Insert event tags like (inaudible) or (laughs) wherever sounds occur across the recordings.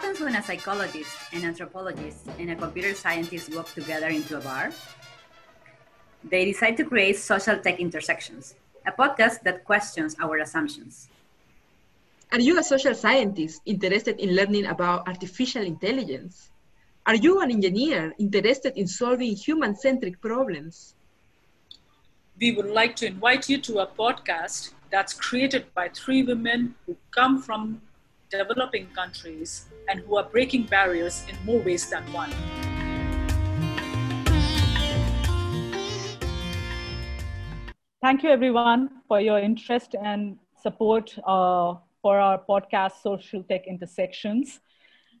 happens when a psychologist, an anthropologist, and a computer scientist walk together into a bar? They decide to create Social Tech Intersections, a podcast that questions our assumptions. Are you a social scientist interested in learning about artificial intelligence? Are you an engineer interested in solving human centric problems? We would like to invite you to a podcast that's created by three women who come from developing countries and who are breaking barriers in more ways than one. Thank you, everyone, for your interest and support uh, for our podcast, Social Tech Intersections.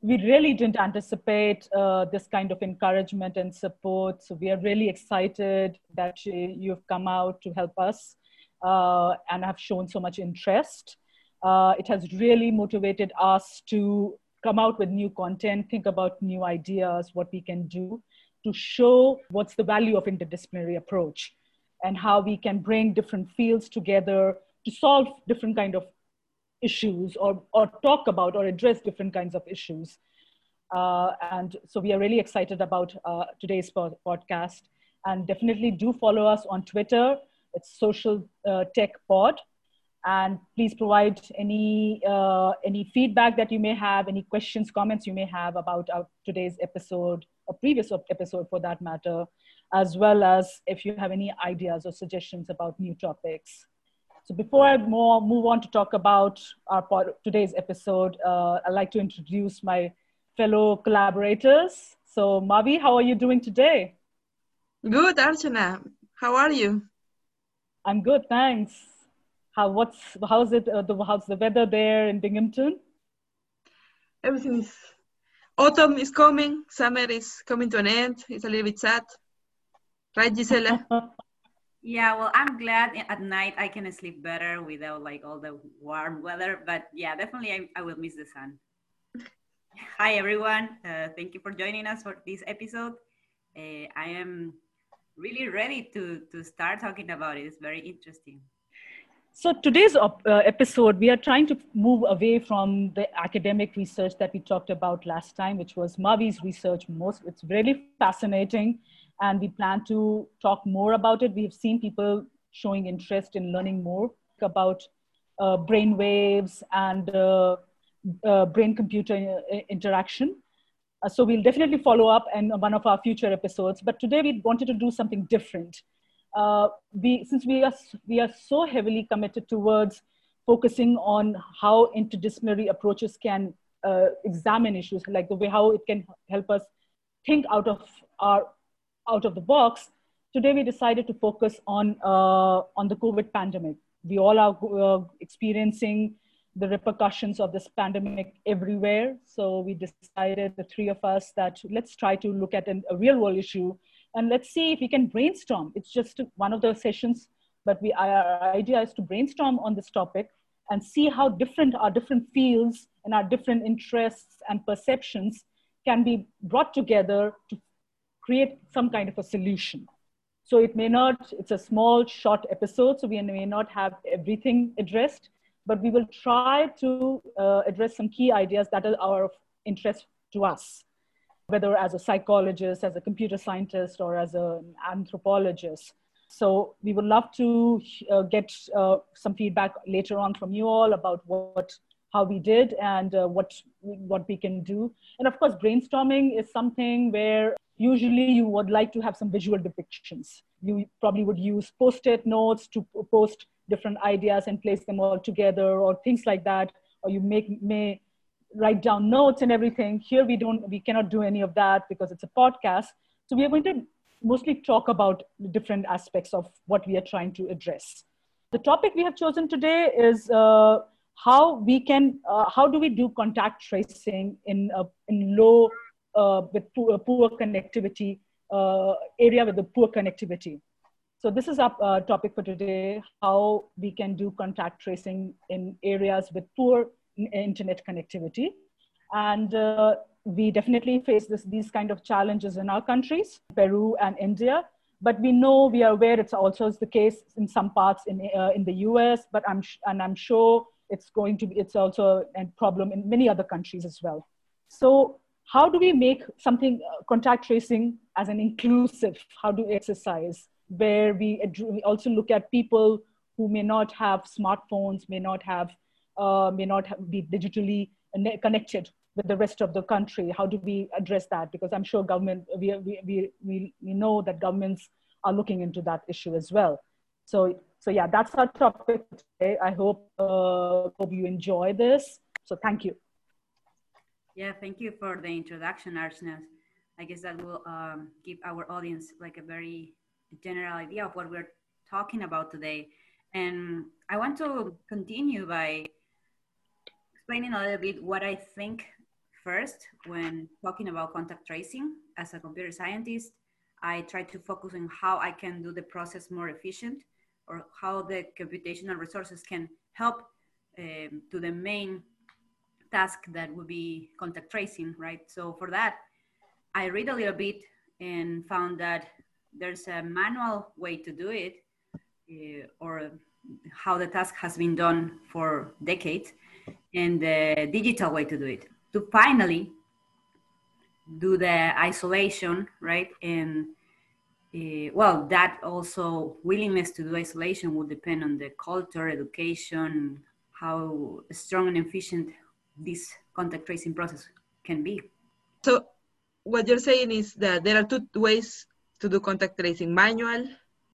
We really didn't anticipate uh, this kind of encouragement and support. So we are really excited that you've come out to help us uh, and have shown so much interest. Uh, it has really motivated us to come out with new content, think about new ideas, what we can do to show what's the value of interdisciplinary approach and how we can bring different fields together to solve different kind of issues or, or talk about or address different kinds of issues. Uh, and so we are really excited about uh, today's podcast and definitely do follow us on Twitter. It's Social uh, Tech Pod and please provide any uh, any feedback that you may have any questions comments you may have about our today's episode or previous episode for that matter as well as if you have any ideas or suggestions about new topics. So before i more move on to talk about our today's episode uh, i'd like to introduce my fellow collaborators. So mavi how are you doing today? Good archana. How are you? I'm good thanks how what's how's it uh, the how's the weather there in Binghamton? Everything is autumn is coming, summer is coming to an end. It's a little bit sad, right, Gisela? (laughs) yeah, well, I'm glad at night I can sleep better without like all the warm weather. But yeah, definitely I, I will miss the sun. Hi everyone, uh, thank you for joining us for this episode. Uh, I am really ready to to start talking about it. It's very interesting. So today's uh, episode, we are trying to move away from the academic research that we talked about last time, which was Mavi's research. Most it's really fascinating, and we plan to talk more about it. We have seen people showing interest in learning more about uh, brain waves and uh, uh, brain-computer uh, interaction. Uh, so we'll definitely follow up in one of our future episodes. But today we wanted to do something different uh, we, since we are, we are so heavily committed towards focusing on how interdisciplinary approaches can uh, examine issues, like the way how it can help us think out of our out of the box. Today, we decided to focus on uh, on the COVID pandemic. We all are uh, experiencing the repercussions of this pandemic everywhere. So we decided, the three of us, that let's try to look at an, a real world issue and let's see if we can brainstorm. It's just one of the sessions, but we, our idea is to brainstorm on this topic and see how different our different fields and our different interests and perceptions can be brought together to create some kind of a solution. So it may not, it's a small, short episode, so we may not have everything addressed, but we will try to uh, address some key ideas that are of interest to us whether as a psychologist, as a computer scientist, or as an anthropologist. So we would love to uh, get uh, some feedback later on from you all about what, how we did and uh, what, what we can do. And of course, brainstorming is something where usually you would like to have some visual depictions. You probably would use post-it notes to post different ideas and place them all together or things like that. Or you make, may write down notes and everything. Here we don't, we cannot do any of that because it's a podcast. So we are going to mostly talk about different aspects of what we are trying to address. The topic we have chosen today is uh, how we can, uh, how do we do contact tracing in, uh, in low, uh, with poor, poor connectivity, uh, area with the poor connectivity. So this is our uh, topic for today, how we can do contact tracing in areas with poor internet connectivity. And uh, we definitely face this, these kind of challenges in our countries, Peru and India. But we know, we are aware it's also the case in some parts in, uh, in the US, but I'm, and I'm sure it's going to be, it's also a problem in many other countries as well. So how do we make something uh, contact tracing as an inclusive? How do we exercise where we, we also look at people who may not have smartphones, may not have, uh, may not be digitally connected with the rest of the country? How do we address that? Because I'm sure government, we, we, we, we, we know that governments are looking into that issue as well. So, so yeah, that's our topic today. I hope, uh, hope you enjoy this. So thank you. Yeah, thank you for the introduction, Archana. I guess that will um, give our audience like a very general idea of what we're talking about today. And I want to continue by explaining a little bit what I think first when talking about contact tracing as a computer scientist. I try to focus on how I can do the process more efficient or how the computational resources can help um, to the main task that would be contact tracing, right? So for that, I read a little bit and found that there's a manual way to do it uh, or how the task has been done for decades and the digital way to do it to finally do the isolation right and uh, well that also willingness to do isolation will depend on the culture education how strong and efficient this contact tracing process can be. So what you're saying is that there are two ways to do contact tracing, manual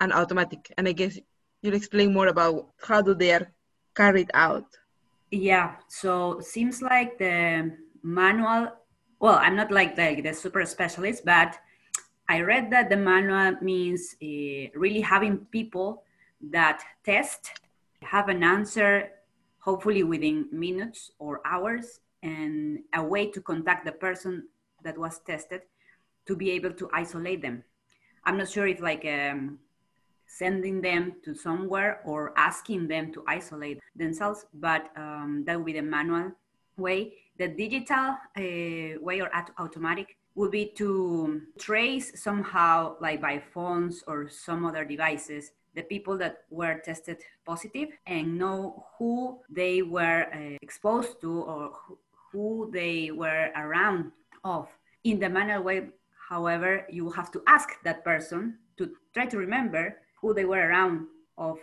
and automatic. And I guess you'll explain more about how do they are carried out. Yeah, so seems like the manual, well, I'm not like the, the super specialist, but I read that the manual means uh, really having people that test, have an answer hopefully within minutes or hours, and a way to contact the person that was tested to be able to isolate them. I'm not sure if like um, sending them to somewhere or asking them to isolate themselves, but um, that would be the manual way. The digital uh, way or at- automatic would be to trace somehow, like by phones or some other devices, the people that were tested positive and know who they were uh, exposed to or who they were around of. In the manual way, however, you have to ask that person to try to remember who they were around of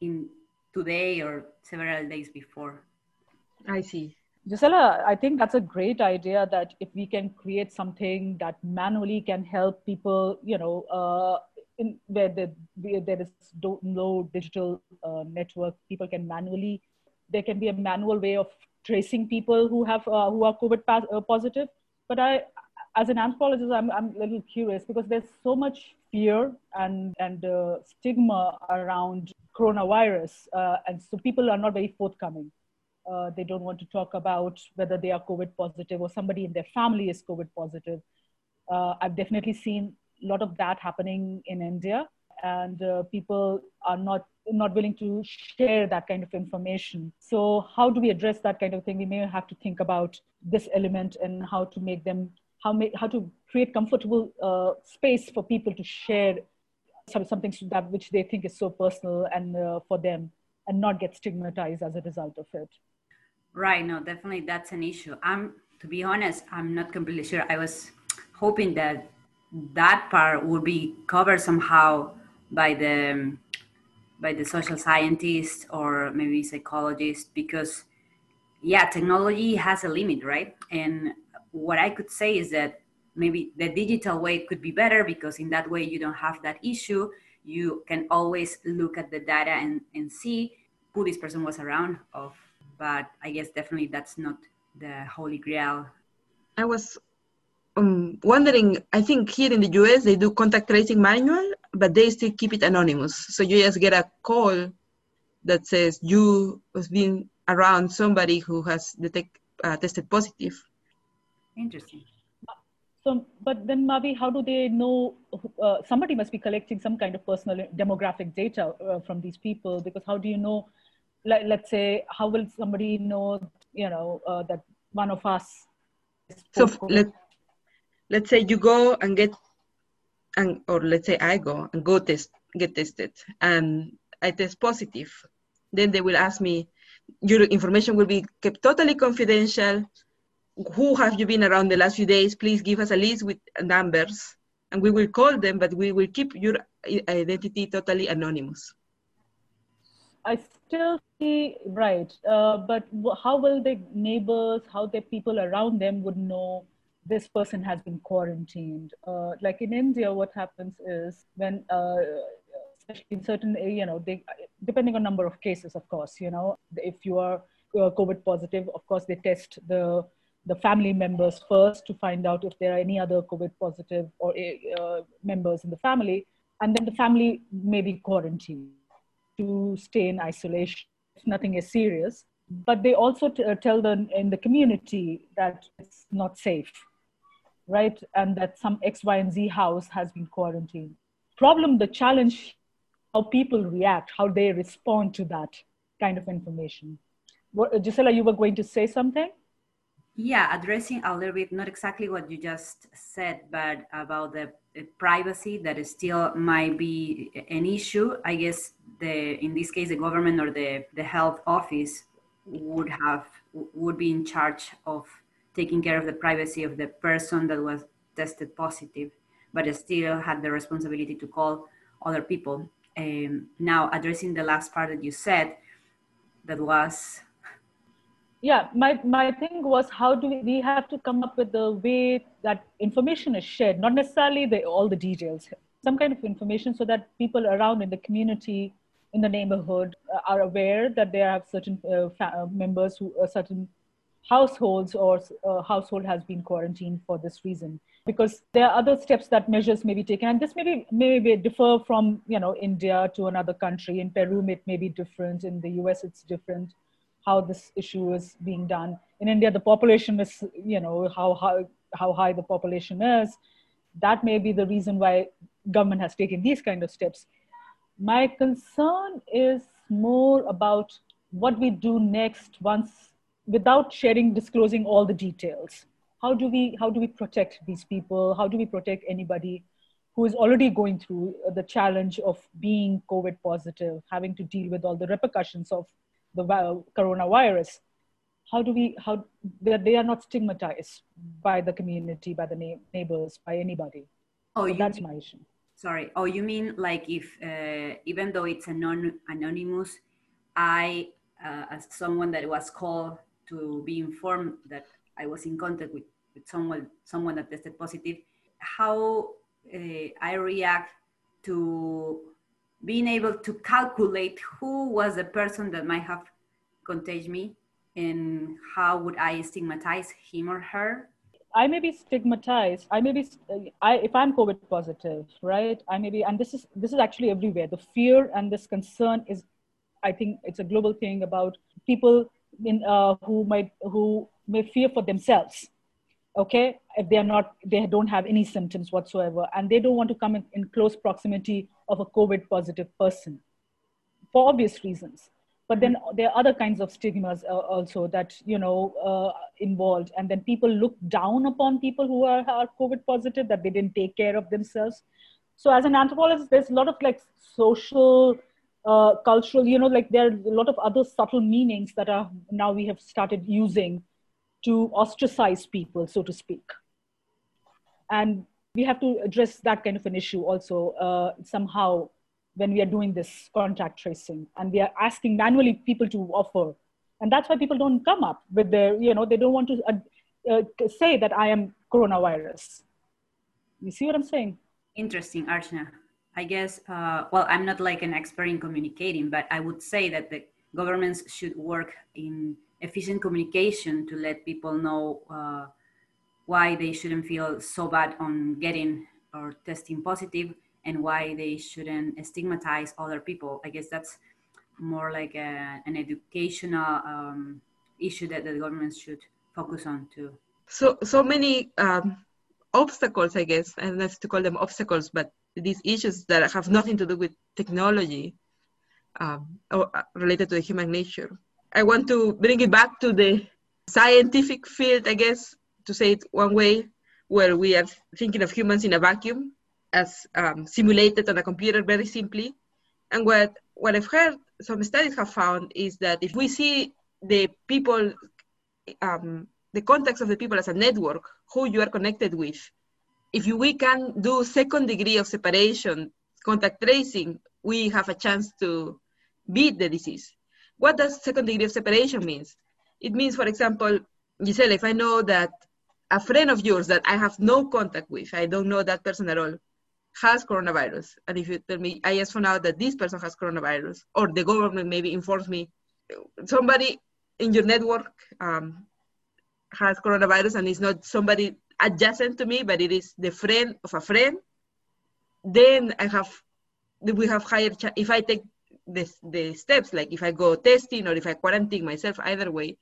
in today or several days before. I see. Gisela, I think that's a great idea that if we can create something that manually can help people, you know, uh, in where, the, where there is no digital uh, network, people can manually, there can be a manual way of tracing people who have uh, who are COVID uh, positive. But I, as an anthropologist, I'm, I'm a little curious because there's so much fear and and uh, stigma around coronavirus, uh, and so people are not very forthcoming. Uh, they don't want to talk about whether they are COVID positive or somebody in their family is COVID positive. I've definitely seen a lot of that happening in India, and uh, people are not not willing to share that kind of information. So, how do we address that kind of thing? We may have to think about this element and how to make them how make how to create comfortable uh, space for people to share some, something that which they think is so personal and uh, for them and not get stigmatized as a result of it. Right. No definitely that's an issue. I'm to be honest i'm not completely sure. I was hoping that that part would be covered somehow by the by the social scientists or maybe psychologists because yeah technology has a limit right? And what i could say is that maybe the digital way could be better because in that way you don't have that issue you can always look at the data and, and see who this person was around of but i guess definitely that's not the holy grail i was um, wondering, I think here in the US they do contact tracing manual, but they still keep it anonymous. So you just get a call that says you was being around somebody who has detect, uh, tested positive. Interesting. So, but then Mavi, how do they know? Uh, somebody must be collecting some kind of personal demographic data uh, from these people because how do you know? Like, let's say, how will somebody know? You know uh, that one of us. So let let's say you go and get and or let's say I go and go test get tested and I test positive, then they will ask me your information will be kept totally confidential. Who have you been around the last few days? Please give us a list with numbers and we will call them, but we will keep your identity totally anonymous. I still see, right, uh, but how will the neighbors, how the people around them would know this person has been quarantined? Uh, like in India, what happens is when, uh, in certain, you know, they, depending on number of cases, of course, you know, if you are uh, COVID positive, of course, they test the the family members first to find out if there are any other COVID positive or uh, members in the family, and then the family may be quarantined to stay in isolation if nothing is serious. But they also t- uh, tell them in the community that it's not safe, right? And that some X, Y, and Z house has been quarantined. Problem, the challenge, how people react, how they respond to that kind of information. What, Gisela, you were going to say something? Yeah, addressing a little bit, not exactly what you just said, but about the, privacy that still might be an issue. I guess the in this case the government or the, the health office would have would be in charge of taking care of the privacy of the person that was tested positive, but still had the responsibility to call other people. Um, now, addressing the last part that you said, that was yeah my my thing was how do we, we have to come up with the way that information is shared not necessarily the all the details some kind of information so that people around in the community in the neighborhood uh, are aware that they have certain uh, fa- uh, members who uh, certain households or uh, household has been quarantined for this reason. Because there are other steps that measures may be taken and this may be maybe differ from you know india to another country. In peru it may be different. In the us it's different how this issue is being done. In India, the population is, you know, how, how, how high the population is. That may be the reason why government has taken these kind of steps. My concern is more about what we do next once without sharing, disclosing all the details. How do we, how do we protect these people? How do we protect anybody who is already going through the challenge of being COVID positive, having to deal with all the repercussions of the coronavirus how do we how that they are not stigmatized by the community by the na- neighbors by anybody. Oh so that's mean, my issue. Sorry. Oh you mean like if uh, even though it's anon- anonymous i uh, as someone that was called to be informed that i was in contact with, with someone someone that tested positive how uh, i react to being able to calculate who was the person that might have contagion me and how would I stigmatize him or her? I may be stigmatized. I may be, I, if I'm COVID positive, right? I may be, and this is this is actually everywhere. The fear and this concern is, I think, it's a global thing about people in uh, who might who may fear for themselves, okay if they are not they don't have any symptoms whatsoever and they don't want to come in, in close proximity of a covid positive person for obvious reasons. But then there are other kinds of stigmas uh, also that you know uh, involved. And then people look down upon people who are, are covid positive that they didn't take care of themselves. So as an anthropologist there's a lot of like social uh, cultural you know like there are a lot of other subtle meanings that are now we have started using to ostracize people, so to speak. And we have to address that kind of an issue also uh, somehow when we are doing this contact tracing and we are asking manually people to offer. And that's why people don't come up with their, you know, they don't want to uh, uh, say that I am coronavirus. You see what I'm saying? Interesting, Archana. I guess, uh, well, I'm not like an expert in communicating, but I would say that the governments should work in efficient communication to let people know uh, why they shouldn't feel so bad on getting or testing positive and why they shouldn't stigmatize other people. I guess that's more like a, an educational um, issue that the government should focus on too. So, so many um, obstacles, I guess, I don't to call them obstacles, but these issues that have nothing to do with technology um, or uh, related to the human nature. I want to bring it back to the scientific field, I guess, to say it one way, where we are thinking of humans in a vacuum as um, simulated on a computer very simply. And what, what I've heard some studies have found is that if we see the people um, the context of the people as a network, who you are connected with. If we can do second degree of separation, contact tracing, we have a chance to beat the disease. What does second degree of separation means? It means, for example, Gisela, if I know that a friend of yours that I have no contact with, I don't know that person at all, has coronavirus, and if you tell me, I just found out that this person has coronavirus, or the government maybe informs me, somebody in your network um, has coronavirus and it's not somebody adjacent to me, but it is the friend of a friend, then I have, we have higher, ch- if I take the steps, like if I go testing or if I quarantine myself, either way,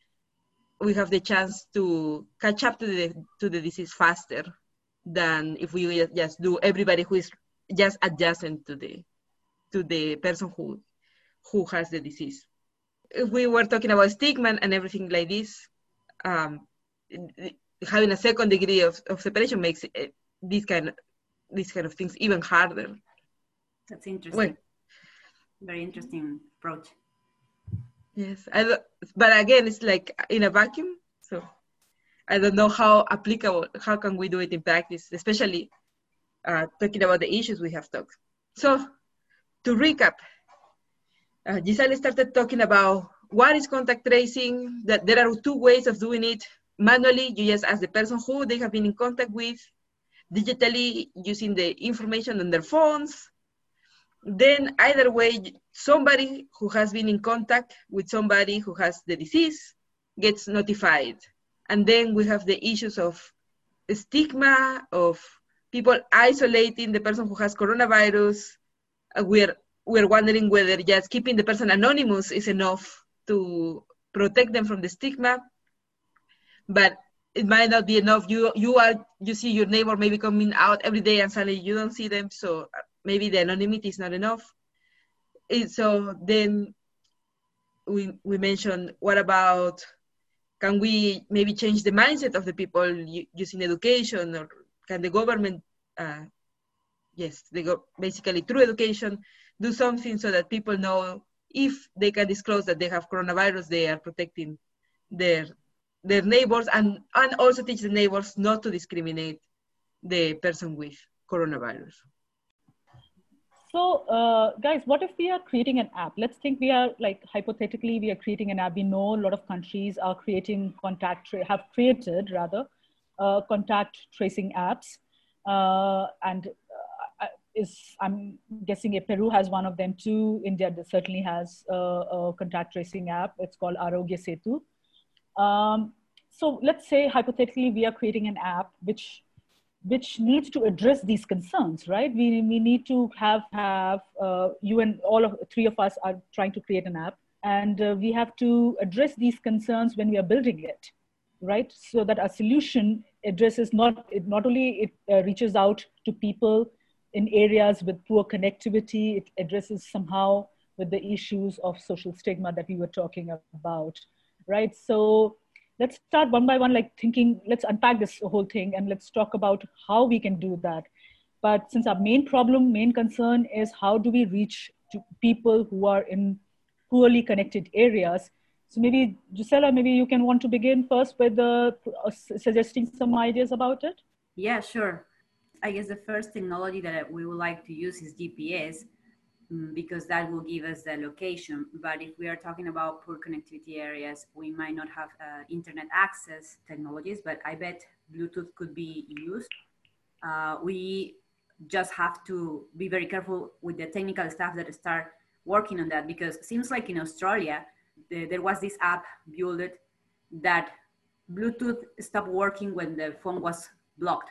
we have the chance to catch up to the, to the disease faster than if we just do everybody who is just adjacent to the, to the person who, who has the disease. If we were talking about stigma and everything like this, um, having a second degree of, of separation makes it, this kind of these kind of things even harder. That's interesting. Well, Very interesting approach. Yes, I but again, it's like in a vacuum, so I don't know how applicable. How can we do it in practice, especially uh, talking about the issues we have talked. So, to recap, uh, Giselle started talking about what is contact tracing. That there are two ways of doing it. Manually, you just ask the person who they have been in contact with digitally using the information on their phones. Then either way, somebody who has been in contact with somebody who has the disease gets notified. And then we have the issues of stigma, of people isolating the person who has coronavirus. Uh, we're, we're wondering whether just keeping the person anonymous is enough to protect them from the stigma. But it might not be enough. You you are you see your neighbor maybe coming out every day and suddenly you don't see them, so maybe the anonymity is not enough. It, so then we we mentioned what about can we maybe change the mindset of the people using education or can the government uh, yes they go basically through education do something so that people know if they can disclose that they have coronavirus they are protecting their their neighbors and, and also teach the neighbors not to discriminate the person with coronavirus. So, uh, guys, what if we are creating an app? Let's think we are like hypothetically we are creating an app. We know a lot of countries are creating contact have created rather uh, contact tracing apps, uh, and uh, is I'm guessing Peru has one of them too. India certainly has a, a contact tracing app. It's called Aarogya Setu. Um, so let's say hypothetically we are creating an app which which needs to address these concerns, right? We, we need to have, have uh, you and all of three of us are trying to create an app and uh, we have to address these concerns when we are building it, right? So that our solution addresses not, it not only it uh, reaches out to people in areas with poor connectivity, it addresses somehow with the issues of social stigma that we were talking about right? So let's start one by one, like thinking, let's unpack this whole thing and let's talk about how we can do that. But since our main problem, main concern is how do we reach to people who are in poorly connected areas? So maybe Gisela, maybe you can want to begin first with uh, suggesting some ideas about it. Yeah, sure. I guess the first technology that we would like to use is GPS because that will give us the location. But if we are talking about poor connectivity areas, we might not have uh, internet access technologies, but I bet Bluetooth could be used. Uh, we just have to be very careful with the technical staff that start working on that because it seems like in Australia, the, there was this app built that Bluetooth stopped working when the phone was blocked.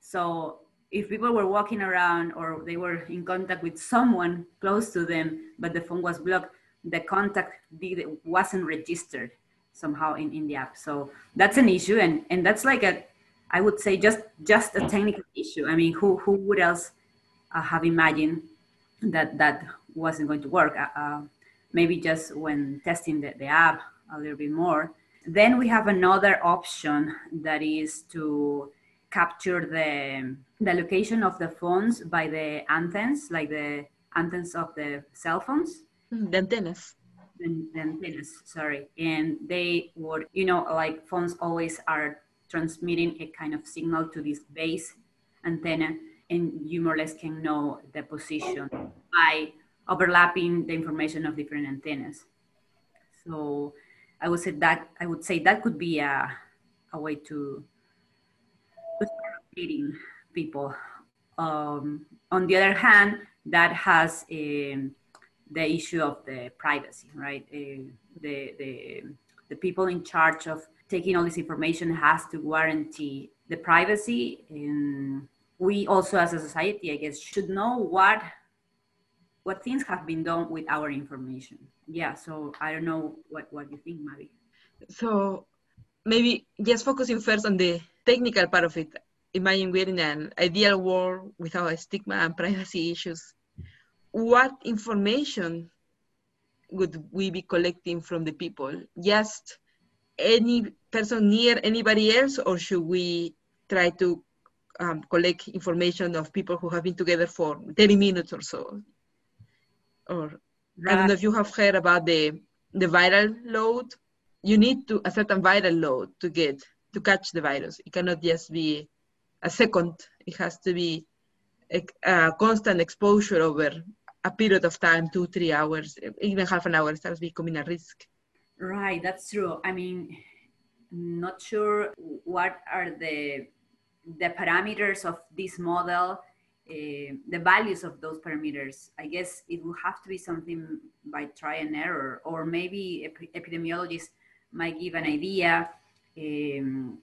So if people were walking around or they were in contact with someone close to them, but the phone was blocked, the contact did, wasn't registered somehow in, in the app. So that's an issue. And, and that's like a, I would say just, just a technical issue. I mean, who, who would else uh, have imagined that that wasn't going to work? Uh, uh, maybe just when testing the, the app a little bit more. Then we have another option that is to capture the the location of the phones by the antennas, like the antennas of the cell phones. Mm, the antennas. the, the antennas, sorry, and they would, you know, like phones always are transmitting a kind of signal to this base antenna, and you more or less can know the position by overlapping the information of different antennas. So I would say that I would say that could be a, a way to, to people. Um, on the other hand, that has um, the issue of the privacy, right? Uh, the, the, the people in charge of taking all this information has to guarantee the privacy. And we also, as a society, I guess, should know what what things have been done with our information. Yeah. So I don't know what what you think, Mavi. So maybe just focusing first on the technical part of it. Imagine we're in an ideal world without stigma and privacy issues what information would we be collecting from the people? Just any person near anybody else, or should we try to um, collect information of people who have been together for 30 minutes or so? Or right. I don't know if you have heard about the the viral load. You need to a certain viral load to get to catch the virus. It cannot just be a second. It has to be a, a constant exposure over a period of time, two, three hours, even half an hour, starts becoming a risk. Right, that's true. I mean, not sure what are the the parameters of this model, uh, the values of those parameters. I guess it will have to be something by try and error, or maybe ep- epidemiologists might give an idea. Um,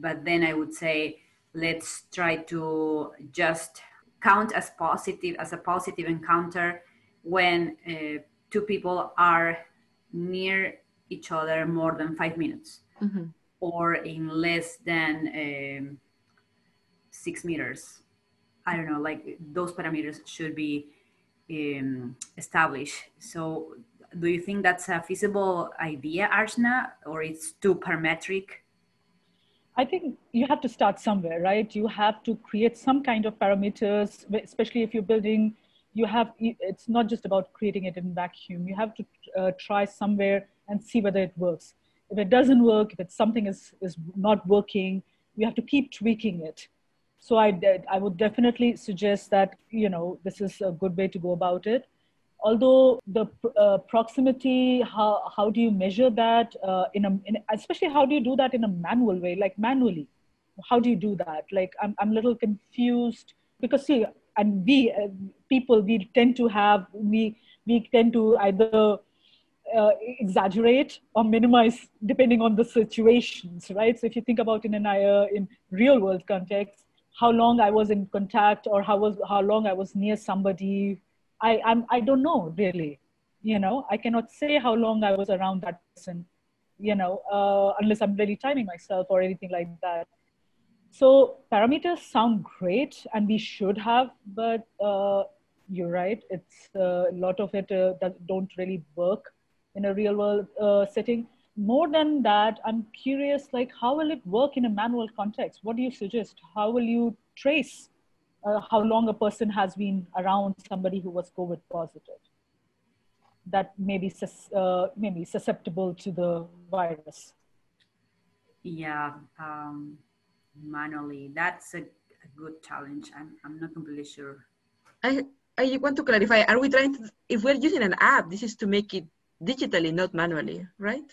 but then I would say, let's try to just count as positive as a positive encounter when uh, two people are near each other more than five minutes mm-hmm. or in less than um, six meters. I don't know like those parameters should be um, established. So do you think that's a feasible idea archana or it's too parametric I think you have to start somewhere, right? You have to create some kind of parameters, especially if you're building. You have it's not just about creating it in vacuum. You have to uh, try somewhere and see whether it works. If it doesn't work, if it's something is is not working, you have to keep tweaking it. So I I would definitely suggest that you know this is a good way to go about it although the uh, proximity how, how do you measure that uh, in a in, especially how do you do that in a manual way like manually? How do you do that? Like i'm, I'm a little confused because see and we uh, people we tend to have we we tend to either uh, exaggerate or minimize depending on the situations right? So if you think about in an uh, in real world context how long i was in contact or how was how long i was near somebody I, I'm, I don't know really. You know, I cannot say how long I was around that person, you know, uh, unless I'm really timing myself or anything like that. So parameters sound great and we should have, but uh, you're right. It's uh, a lot of it uh, that don't really work in a real world uh, setting. More than that, I'm curious, like, how will it work in a manual context? What do you suggest? How will you trace uh, how long a person has been around somebody who was COVID positive that may be, sus- uh, may be susceptible to the virus. Yeah, um, manually, that's a, a, good challenge. I'm, I'm not completely sure. I, I want to clarify, are we trying to, if we're using an app, this is to make it digitally, not manually, right?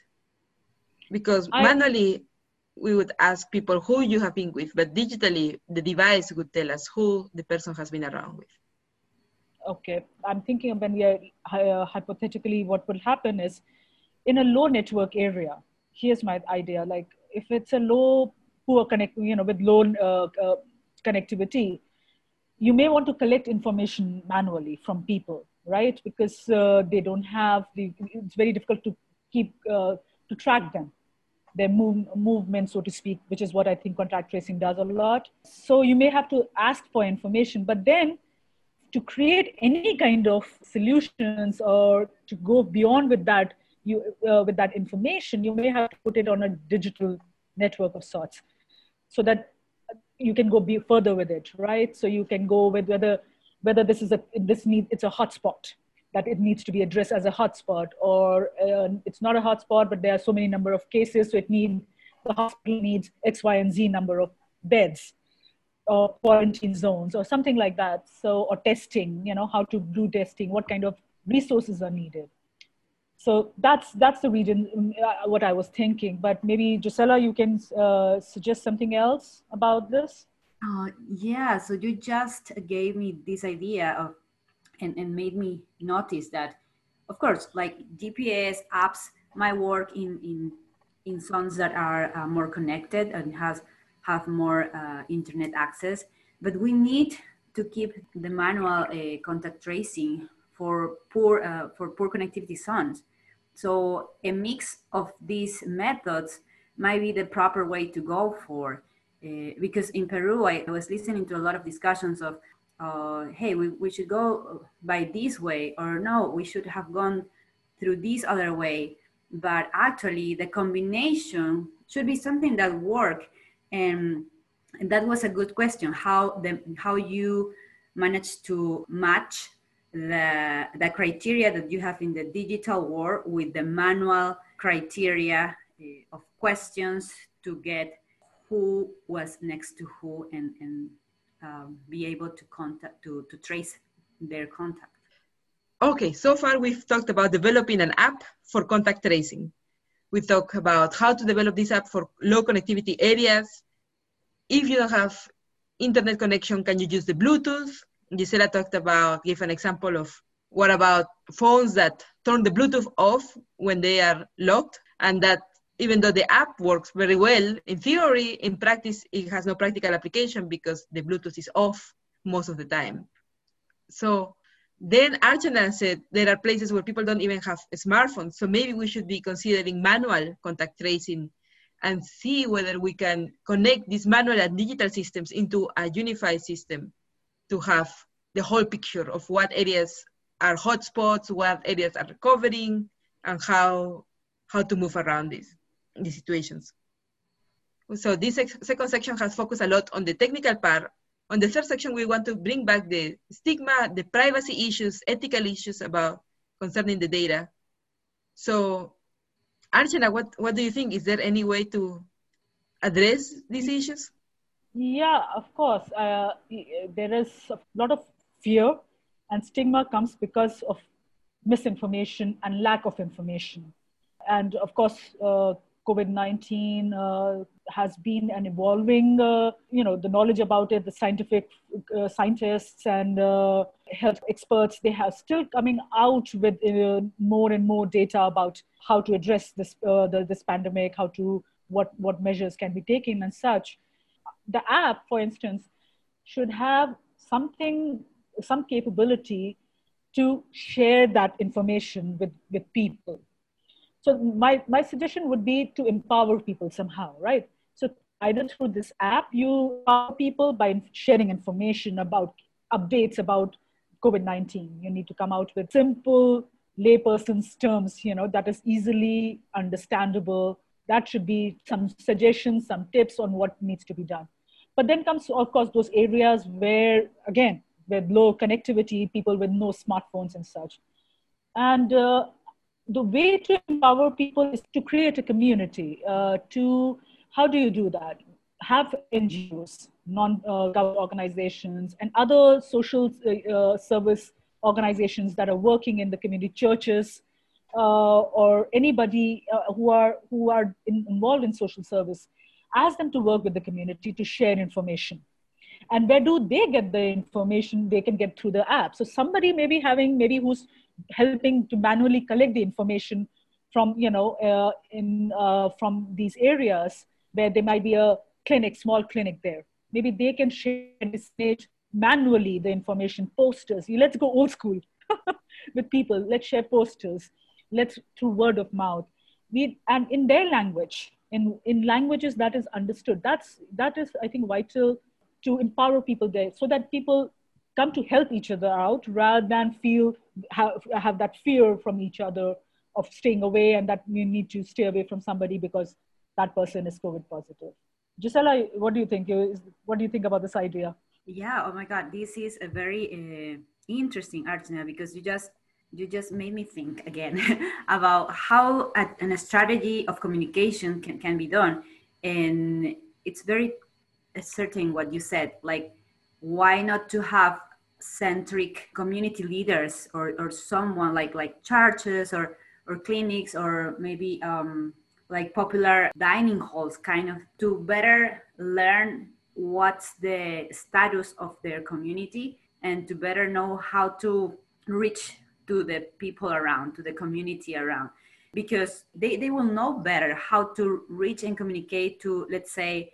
Because I, manually, we would ask people who you have been with, but digitally, the device would tell us who the person has been around with. Okay, I'm thinking when we are uh, hypothetically, what will happen is in a low network area. Here's my idea: like if it's a low, poor connect, you know, with low uh, uh, connectivity, you may want to collect information manually from people, right? Because uh, they don't have the. It's very difficult to keep uh, to track them their move, movement, so to speak, which is what I think contact tracing does a lot. So you may have to ask for information, but then to create any kind of solutions or to go beyond with that, you uh, with that information, you may have to put it on a digital network of sorts, so that you can go be further with it, right? So you can go with whether whether this is a this need it's a hotspot that it needs to be addressed as a hotspot, or uh, it's not a hotspot, but there are so many number of cases, so it needs the hospital needs X, Y, and Z number of beds or quarantine zones or something like that. So, or testing, you know, how to do testing, what kind of resources are needed. So that's that's the region um, uh, what I was thinking. But maybe Gisela, you can uh, suggest something else about this. Uh, yeah. So you just gave me this idea of, and, and made me notice that, of course, like GPS apps might work in in in zones that are uh, more connected and has have more uh, internet access. But we need to keep the manual uh, contact tracing for poor uh, for poor connectivity zones. So a mix of these methods might be the proper way to go for. Uh, because in Peru, I, I, was listening to a lot of discussions of, uh, hey, we, we should go by this way, or no, we should have gone through this other way. But actually, the combination should be something that work and that was a good question how the how you manage to match the the criteria that you have in the digital world with the manual criteria uh, of questions to get who was next to who and and um, be able to contact to to trace their contact okay so far we've talked about developing an app for contact tracing we talk about how to develop this app for low connectivity areas. If you don't have internet connection, can you use the Bluetooth? Gisela talked about, give an example of what about phones that turn the Bluetooth off when they are locked and that even though the app works very well in theory, in practice, it has no practical application because the Bluetooth is off most of the time. So then Archana said there are places where people don't even have smartphones. So maybe we should be considering manual contact tracing and see whether we can connect these manual and digital systems into a unified system to have the whole picture of what areas are hotspots, what areas are recovering, and how how to move around these, these situations. So this second section has focused a lot on the technical part on the third section, we want to bring back the stigma, the privacy issues, ethical issues about concerning the data. So, Archana, what, what do you think? Is there any way to address these issues? Yeah, of course. Uh, there is a lot of fear, and stigma comes because of misinformation and lack of information. And of course, uh, COVID 19 uh, has been an evolving, uh, you know, the knowledge about it, the scientific uh, scientists and uh, health experts, they are still coming out with uh, more and more data about how to address this, uh, the, this pandemic, how to, what, what measures can be taken and such. The app, for instance, should have something, some capability to share that information with, with people so my, my suggestion would be to empower people somehow, right? So either through this app, you empower people by sharing information about updates about COVID-19. You need to come out with simple layperson's terms, you know, that is easily understandable. That should be some suggestions, some tips on what needs to be done. But then comes, of course, those areas where, again, with low connectivity, people with no smartphones and such. And uh, the way to empower people is to create a community. Uh, to how do you do that? Have NGOs, non-government organizations, and other social uh, service organizations that are working in the community, churches, uh, or anybody uh, who are who are in, involved in social service. Ask them to work with the community to share information. And where do they get the information? They can get through the app. So somebody maybe having maybe who's helping to manually collect the information from you know uh, in uh, from these areas where there might be a clinic small clinic there. Maybe they can share this manually the information posters. Let's go old school (laughs) with people. Let's share posters. Let's through word of mouth. We and in their language in in languages that is understood. That's that is i think vital to empower people there so that people come to help each other out rather than feel have, have that fear from each other of staying away and that you need to stay away from somebody because that person is covid positive. Gisela what do you think? What do you think about this idea? Yeah oh my god this is a very uh, interesting Archana because you just you just made me think again (laughs) about how a, a strategy of communication can, can be done. And it's very certain what you said, like why not to have centric community leaders or, or someone like like churches or or clinics or maybe um, like popular dining halls kind of to better learn what's the status of their community and to better know how to reach to the people around to the community around. Because they, they will know better how to reach and communicate to let's say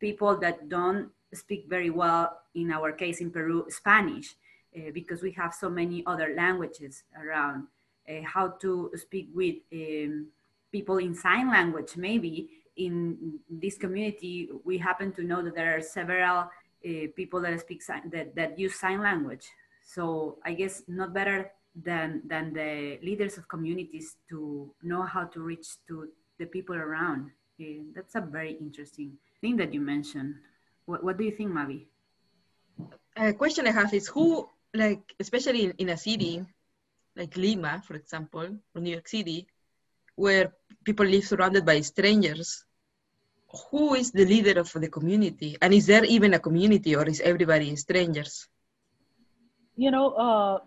people that don't speak very well in our case in peru spanish uh, because we have so many other languages around uh, how to speak with um, people in sign language maybe. In this community we happen to know that there are several uh, people that speak sign, that, that use sign language. So i guess not better than than the leaders of communities to know how to reach to the people around. Uh, that's a very interesting thing that you mentioned. What, what do you think mavi a question i have is who like especially in, in a city like lima for example or new york city where people live surrounded by strangers who is the leader of the community? And is there even a community or is everybody strangers? You know uh,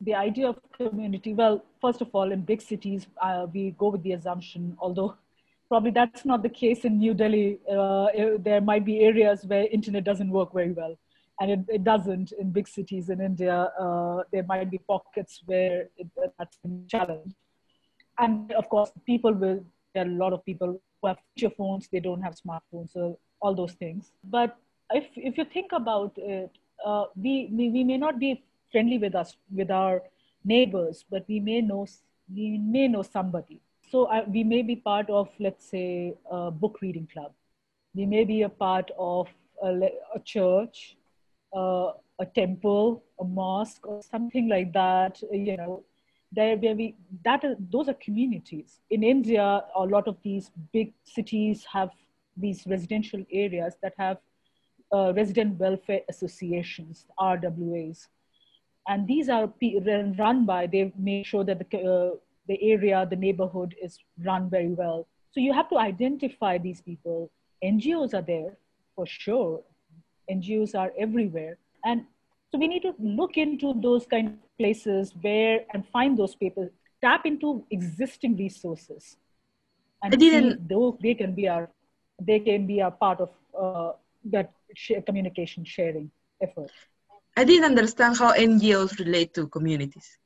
the idea of community well first of all in big cities uh, we go with the assumption although probably that's not the case in new delhi uh, there might be areas where internet doesn't work very well and it, it doesn't in big cities in india uh, there might be pockets where it, that's a challenge and of course people will there are a lot of people who have feature phones, they don't have smartphones, so all those things. But if, if you think about it, uh, we, we, we may not be friendly with us, with our neighbors, but we may know, we may know somebody. So uh, we may be part of, let's say, a book reading club. We may be a part of a, a church, uh, a temple, a mosque, or something like that, you know, there where we that is, those are communities. In india a lot of these big cities have these residential areas that have uh, resident welfare associations rwas and these are run by they make sure that the, uh, the area the neighborhood is run very well. So you have to identify these people. Ngos are there for sure ngos are everywhere and so we need to look into those kind of places where and find those people, tap into existing resources, and those they can be our they can be a part of uh, that share, communication sharing effort. I didn't understand how NGOs relate to communities.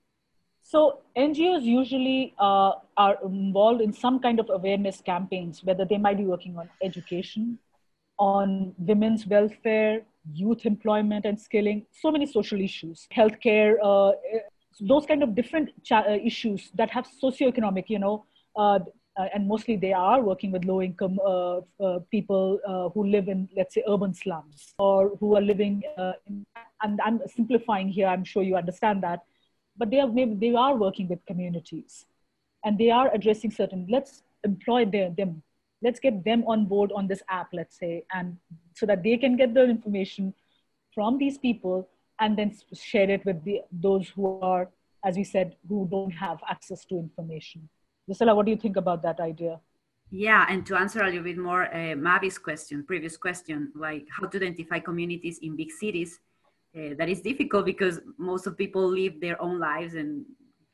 So NGOs usually uh, are involved in some kind of awareness campaigns, whether they might be working on education, on women's welfare, youth employment and skilling, so many social issues, healthcare, uh, those kind of different cha- uh, issues that have socioeconomic, you know, uh, uh, and mostly they are working with low income uh, uh, people who live in, let's say, urban slums or who are living, in, and I'm simplifying here, I'm sure you understand that, but they are, they are working with communities and they are addressing certain, let's employ their, them let's get them on board on this app let's say and so that they can get the information from these people and then share it with the, those who are as we said who don't have access to information. Gisela, what do you think about that idea? Yeah and to answer a little bit more uh, mavi's question previous question like how to identify communities in big cities uh, that is difficult because most of people live their own lives and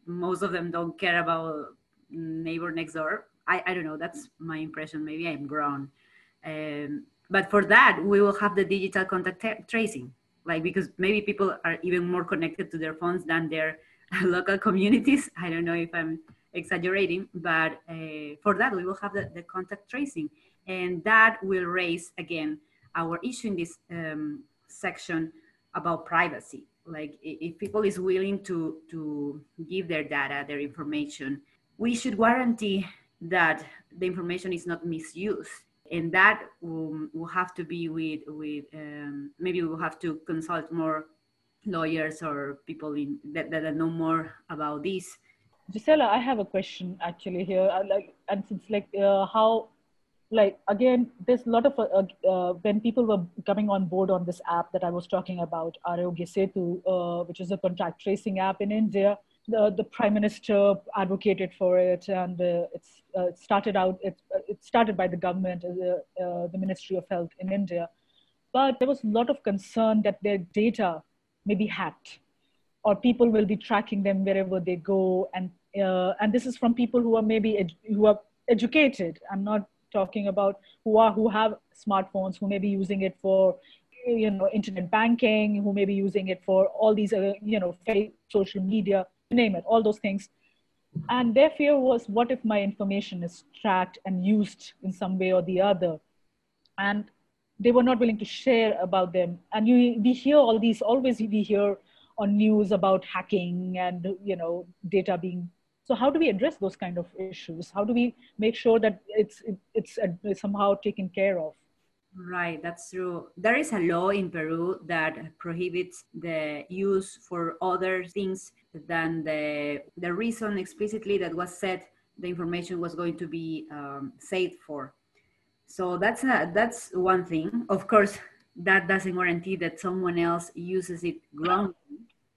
most of them don't care about neighbor next door I, I don't know. That's my impression. Maybe I'm wrong. Um, but for that, we will have the digital contact tracing, like because maybe people are even more connected to their phones than their (laughs) local communities. I don't know if I'm exaggerating, but uh, for that, we will have the, the contact tracing. And that will raise again our issue in this um, section about privacy. Like if people is willing to, to give their data, their information, we should guarantee that the information is not misused. And that will, will have to be with with um, maybe we'll have to consult more lawyers or people in that, that know more about this. Gisela i have a question actually here. I like and it's like uh, how like again there's a lot of uh, uh, when people were coming on board on this app that i was talking about Aarogya Setu, uh, which is a contact tracing app in india the, the prime minister advocated for it, and uh, it's uh, it started out. It, it started by the government, uh, uh, the Ministry of Health in India, but there was a lot of concern that their data may be hacked, or people will be tracking them wherever they go, and uh, and this is from people who are maybe who are educated. I'm not talking about who are who have smartphones, who may be using it for you know internet banking, who may be using it for all these uh, you know social media name it, all those things. And their fear was, what if my information is tracked and used in some way or the other? And they were not willing to share about them. And you, we hear all these, always we hear on news about hacking and, you know, data being. So how do we address those kind of issues? How do we make sure that it's, it's, it's somehow taken care of? Right, that's true. There is a law in Peru that prohibits the use for other things than the the reason explicitly that was said the information was going to be um, saved for. So that's a, that's one thing. Of course, that doesn't guarantee that someone else uses it wrongly,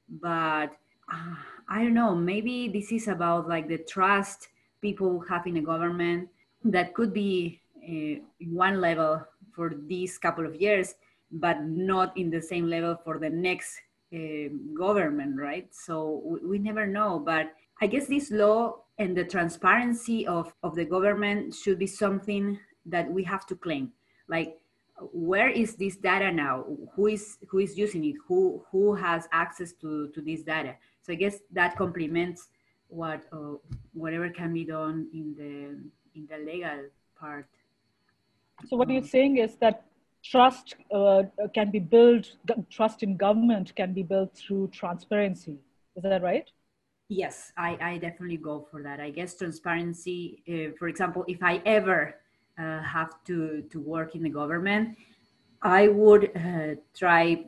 but uh, I don't know. Maybe this is about like the trust people have in a government that could be uh, one level for these couple of years, but not in the same level for the next uh, government, right? So we, we never know. But I guess this law and the transparency of, of the government should be something that we have to claim. Like, where is this data now? Who is who is using it? Who who has access to, to this data? So I guess that complements what uh, whatever can be done in the in the legal part. So what you're saying is that trust uh, can be built, trust in government can be built through transparency. Is that right? Yes, I, I definitely go for that. I guess transparency, uh, for example, if I ever uh, have to, to work in the government, I would uh, try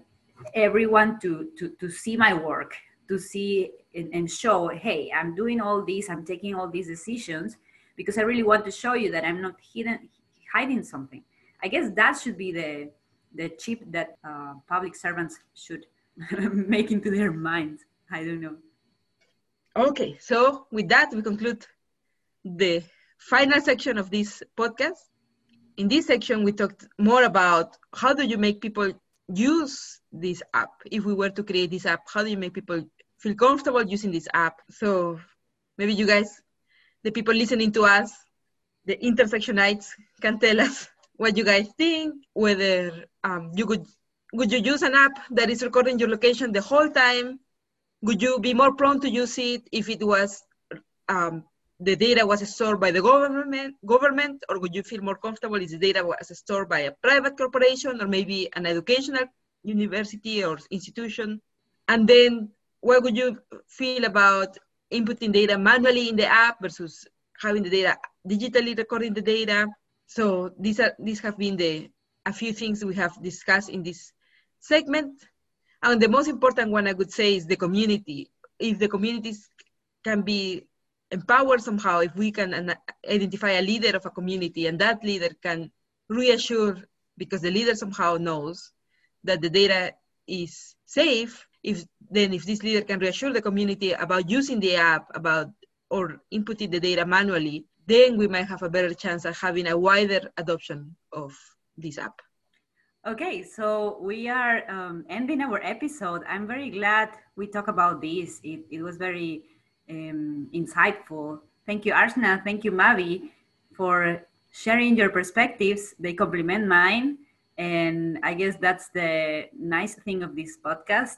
everyone to, to, to see my work, to see and, and show, hey, I'm doing all this, I'm taking all these decisions because I really want to show you that I'm not hidden, hiding something. I guess that should be the the chip that uh, public servants should (laughs) make into their minds. I don't know. Okay, so with that, we conclude the final section of this podcast. In this section, we talked more about how do you make people use this app. If we were to create this app, how do you make people feel comfortable using this app? So maybe you guys, the people listening to us, the intersectionites can tell us what you guys think, whether um, you could would you use an app that is recording your location the whole time? Would you be more prone to use it if it was um, the data was stored by the government, government, or would you feel more comfortable if the data was stored by a private corporation or maybe an educational university or institution? And then what would you feel about inputting data manually in the app versus having the data digitally recording the data. So these are these have been the a few things we have discussed in this segment. And the most important one I would say is the community. If the communities can be empowered somehow, if we can identify a leader of a community and that leader can reassure because the leader somehow knows that the data is safe, if then if this leader can reassure the community about using the app, about or inputting the data manually, then we might have a better chance of having a wider adoption of this app. Okay, so we are um, ending our episode. I'm very glad we talk about this. It, it was very um, insightful. Thank you, Archana. Thank you, Mavi, for sharing your perspectives. They complement mine. And I guess that's the nice thing of this podcast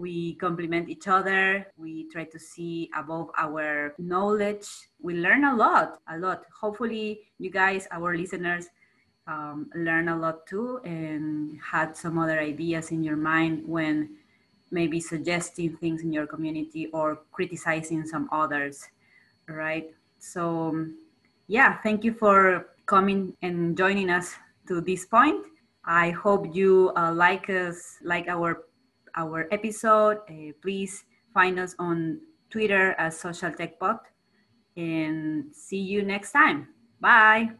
we complement each other we try to see above our knowledge. We learn a lot a lot. Hopefully you guys our listeners um, learn a lot too and had some other ideas in your mind when maybe suggesting things in your community or criticizing some others right? So yeah thank you for coming and joining us to this point. I hope you uh, like us like our our episode. Uh, please find us on Twitter as Social Tech Pod and see you next time. Bye.